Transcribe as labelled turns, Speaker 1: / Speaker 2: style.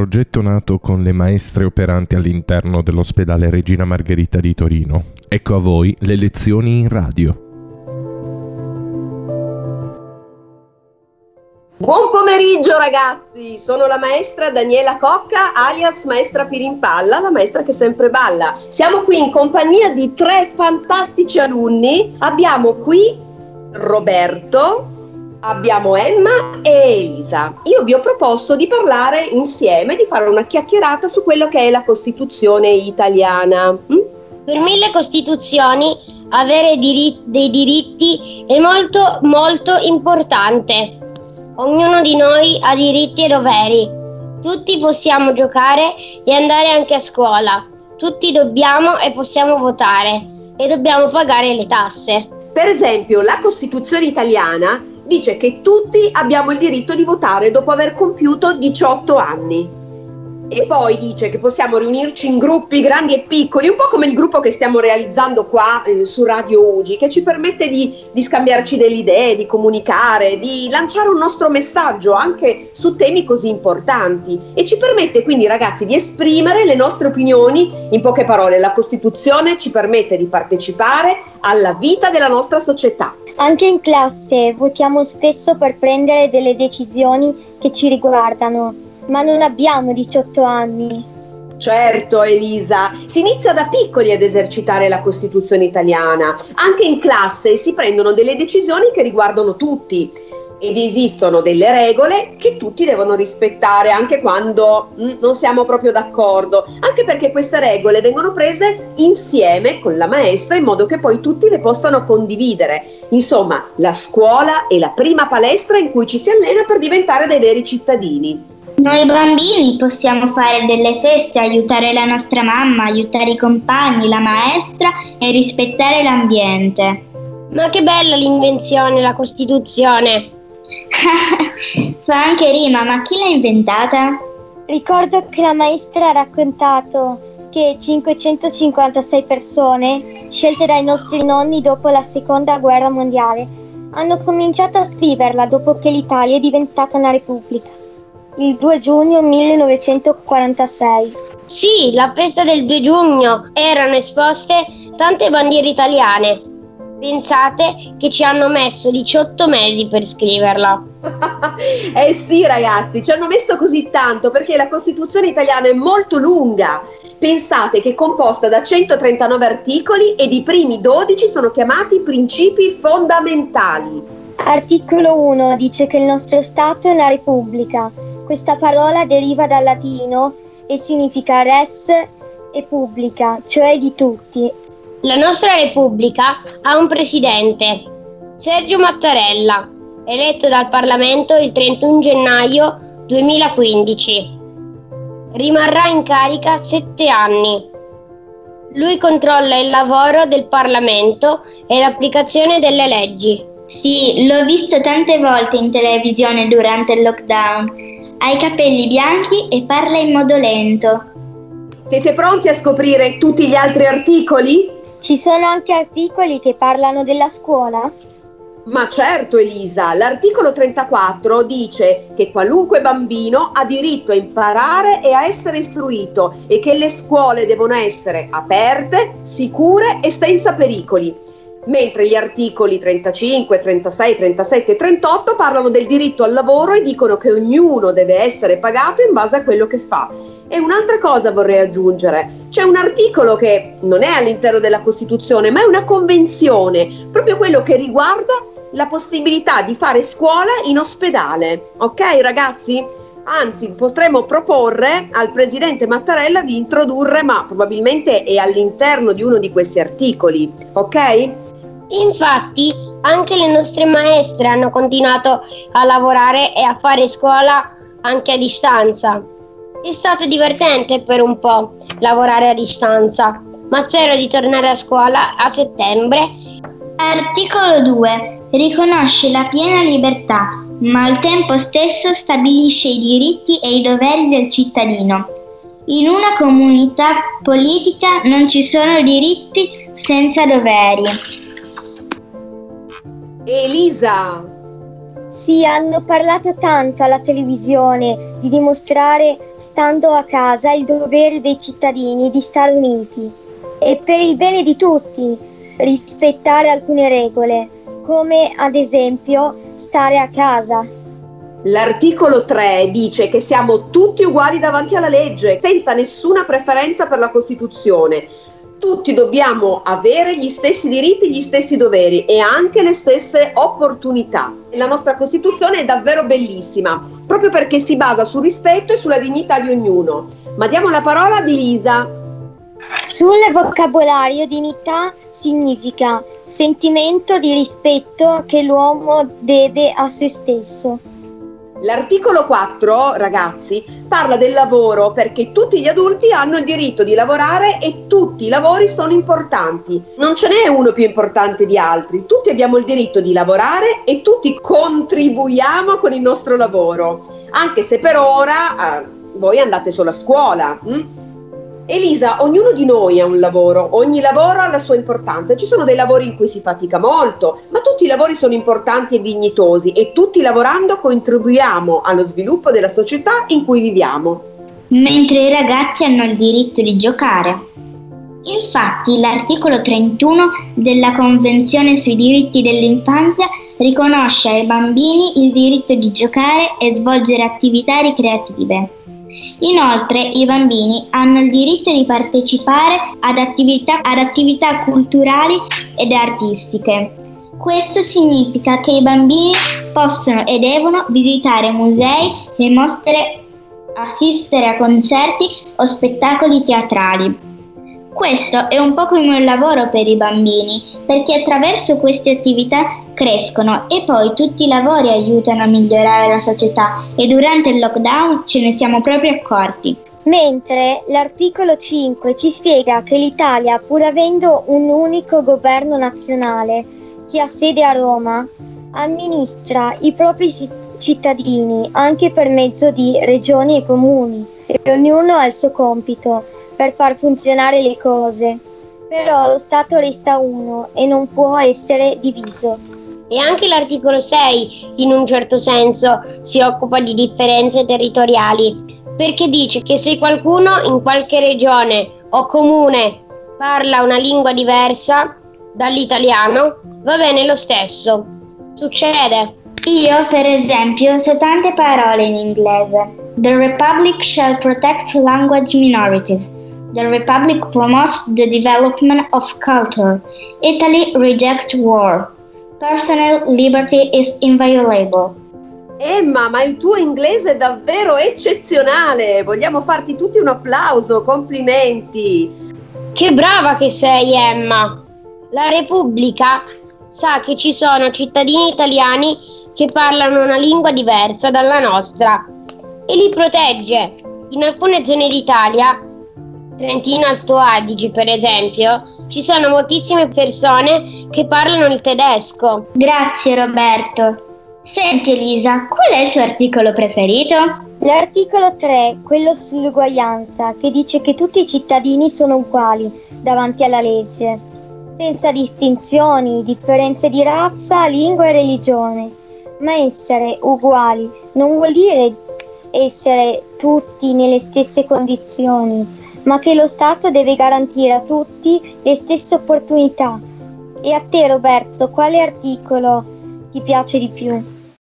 Speaker 1: progetto nato con le maestre operanti all'interno dell'ospedale Regina Margherita di Torino. Ecco a voi le lezioni in radio.
Speaker 2: Buon pomeriggio ragazzi, sono la maestra Daniela Cocca alias maestra Pirimpalla, la maestra che sempre balla. Siamo qui in compagnia di tre fantastici alunni. Abbiamo qui Roberto, abbiamo Emma e Elisa. Io vi ho proposto di parlare insieme, di fare una chiacchierata su quello che è la Costituzione italiana.
Speaker 3: Mm? Per mille Costituzioni avere diri- dei diritti è molto molto importante. Ognuno di noi ha diritti e doveri. Tutti possiamo giocare e andare anche a scuola. Tutti dobbiamo e possiamo votare e dobbiamo pagare le tasse.
Speaker 2: Per esempio, la Costituzione italiana dice che tutti abbiamo il diritto di votare dopo aver compiuto 18 anni e poi dice che possiamo riunirci in gruppi grandi e piccoli, un po' come il gruppo che stiamo realizzando qua eh, su Radio Ugi, che ci permette di, di, scambiarci delle idee, di comunicare, di lanciare un nostro messaggio anche su temi così importanti e ci permette quindi ragazzi di esprimere le nostre opinioni. In poche parole, la Costituzione ci permette di partecipare alla vita della nostra società.
Speaker 4: Anche in classe votiamo spesso per prendere delle decisioni che ci riguardano ma non abbiamo 18 anni.
Speaker 2: Certo, Elisa, si inizia da piccoli ad esercitare la Costituzione italiana. Anche in classe si prendono delle decisioni che riguardano tutti ed esistono delle regole che tutti devono rispettare anche quando mm, non siamo proprio d'accordo, anche perché queste regole vengono prese insieme con la maestra in modo che poi tutti le possano condividere. Insomma, la scuola è la prima palestra in cui ci si allena per diventare dei veri cittadini.
Speaker 5: Noi bambini possiamo fare delle feste, aiutare la nostra mamma, aiutare i compagni, la maestra e rispettare l'ambiente.
Speaker 3: Ma che bella l'invenzione, la Costituzione!
Speaker 5: Fa anche rima, ma chi l'ha inventata?
Speaker 4: Ricordo che la maestra ha raccontato che 556 persone, scelte dai nostri nonni dopo la seconda guerra mondiale, hanno cominciato a scriverla dopo che l'Italia è diventata una repubblica il 2 giugno 1946.
Speaker 3: Sì, la festa del 2 giugno erano esposte tante bandiere italiane. Pensate che ci hanno messo 18 mesi per scriverla.
Speaker 2: eh sì ragazzi, ci hanno messo così tanto perché la Costituzione italiana è molto lunga. Pensate che è composta da 139 articoli ed i primi 12 sono chiamati principi fondamentali.
Speaker 4: Articolo 1 dice che il nostro Stato è una repubblica questa parola deriva dal latino e significa res e pubblica, cioè di tutti.
Speaker 3: La nostra Repubblica ha un presidente, Sergio Mattarella, eletto dal Parlamento il 31 gennaio 2015. Rimarrà in carica sette anni. Lui controlla il lavoro del Parlamento e l'applicazione delle leggi.
Speaker 5: Sì, l'ho visto tante volte in televisione durante il lockdown ha i capelli bianchi e parla in modo lento.
Speaker 2: Siete pronti a scoprire tutti gli altri articoli?
Speaker 4: Ci sono anche articoli che parlano della scuola?
Speaker 2: Ma certo Elisa, l'articolo 34 dice che qualunque bambino ha diritto a imparare e a essere istruito e che le scuole devono essere aperte, sicure e senza pericoli mentre gli articoli 35, 36, 37 e 38 parlano del diritto al lavoro e dicono che ognuno deve essere pagato in base a quello che fa. E un'altra cosa vorrei aggiungere, c'è un articolo che non è all'interno della Costituzione, ma è una convenzione, proprio quello che riguarda la possibilità di fare scuola in ospedale. Ok ragazzi? Anzi, potremmo proporre al presidente Mattarella di introdurre, ma probabilmente è all'interno di uno di questi articoli, ok?
Speaker 3: Infatti, anche le nostre maestre hanno continuato a lavorare e a fare scuola anche a distanza. È stato divertente per un po' lavorare a distanza, ma spero di tornare a scuola a settembre.
Speaker 5: Articolo 2. Riconosce la piena libertà, ma al tempo stesso stabilisce i diritti e i doveri del cittadino. In una comunità politica non ci sono diritti senza doveri.
Speaker 2: Elisa,
Speaker 4: Sì, hanno parlato tanto alla televisione di dimostrare, stando a casa, il dovere dei cittadini di stare uniti e per il bene di tutti rispettare alcune regole, come ad esempio stare a casa.
Speaker 2: L'articolo 3 dice che siamo tutti uguali davanti alla legge, senza nessuna preferenza per la Costituzione. Tutti dobbiamo avere gli stessi diritti, gli stessi doveri e anche le stesse opportunità. La nostra Costituzione è davvero bellissima, proprio perché si basa sul rispetto e sulla dignità di ognuno. Ma diamo la parola ad Elisa.
Speaker 4: Sul vocabolario dignità significa sentimento di rispetto che l'uomo deve a se stesso.
Speaker 2: L'articolo 4, ragazzi, parla del lavoro perché tutti gli adulti hanno il diritto di lavorare e tutti i lavori sono importanti. Non ce n'è uno più importante di altri. Tutti abbiamo il diritto di lavorare e tutti contribuiamo con il nostro lavoro. Anche se per ora eh, voi andate solo a scuola. Hm? Elisa, ognuno di noi ha un lavoro, ogni lavoro ha la sua importanza. Ci sono dei lavori in cui si fatica molto, ma tutti i lavori sono importanti e dignitosi e tutti lavorando contribuiamo allo sviluppo della società in cui viviamo.
Speaker 5: Mentre i ragazzi hanno il diritto di giocare. Infatti l'articolo 31 della Convenzione sui diritti dell'infanzia riconosce ai bambini il diritto di giocare e svolgere attività ricreative. Inoltre i bambini hanno il diritto di partecipare ad attività, ad attività culturali ed artistiche. Questo significa che i bambini possono e devono visitare musei e mostre, assistere a concerti o spettacoli teatrali. Questo è un po' come un lavoro per i bambini, perché attraverso queste attività crescono e poi tutti i lavori aiutano a migliorare la società e durante il lockdown ce ne siamo proprio accorti.
Speaker 4: Mentre l'articolo 5 ci spiega che l'Italia, pur avendo un unico governo nazionale che ha sede a Roma, amministra i propri cittadini anche per mezzo di regioni e comuni e ognuno ha il suo compito per far funzionare le cose. Però lo Stato resta uno e non può essere diviso.
Speaker 3: E anche l'articolo 6, in un certo senso, si occupa di differenze territoriali, perché dice che se qualcuno in qualche regione o comune parla una lingua diversa dall'italiano, va bene lo stesso. Succede.
Speaker 5: Io, per esempio, so tante parole in inglese. The Republic shall protect language minorities. The Republic promotes the development of culture. Italy rejects war. Personal liberty is inviolable.
Speaker 2: Emma, ma il tuo inglese è davvero eccezionale! Vogliamo farti tutti un applauso, complimenti!
Speaker 3: Che brava che sei, Emma! La Repubblica sa che ci sono cittadini italiani che parlano una lingua diversa dalla nostra e li protegge. In alcune zone d'Italia Trentino Alto Adige, per esempio, ci sono moltissime persone che parlano il tedesco.
Speaker 5: Grazie Roberto. Senti Elisa, qual è il tuo articolo preferito?
Speaker 4: L'articolo 3, quello sull'uguaglianza, che dice che tutti i cittadini sono uguali davanti alla legge, senza distinzioni, differenze di razza, lingua e religione. Ma essere uguali non vuol dire essere tutti nelle stesse condizioni, ma che lo Stato deve garantire a tutti le stesse opportunità. E a te Roberto, quale articolo ti piace di più?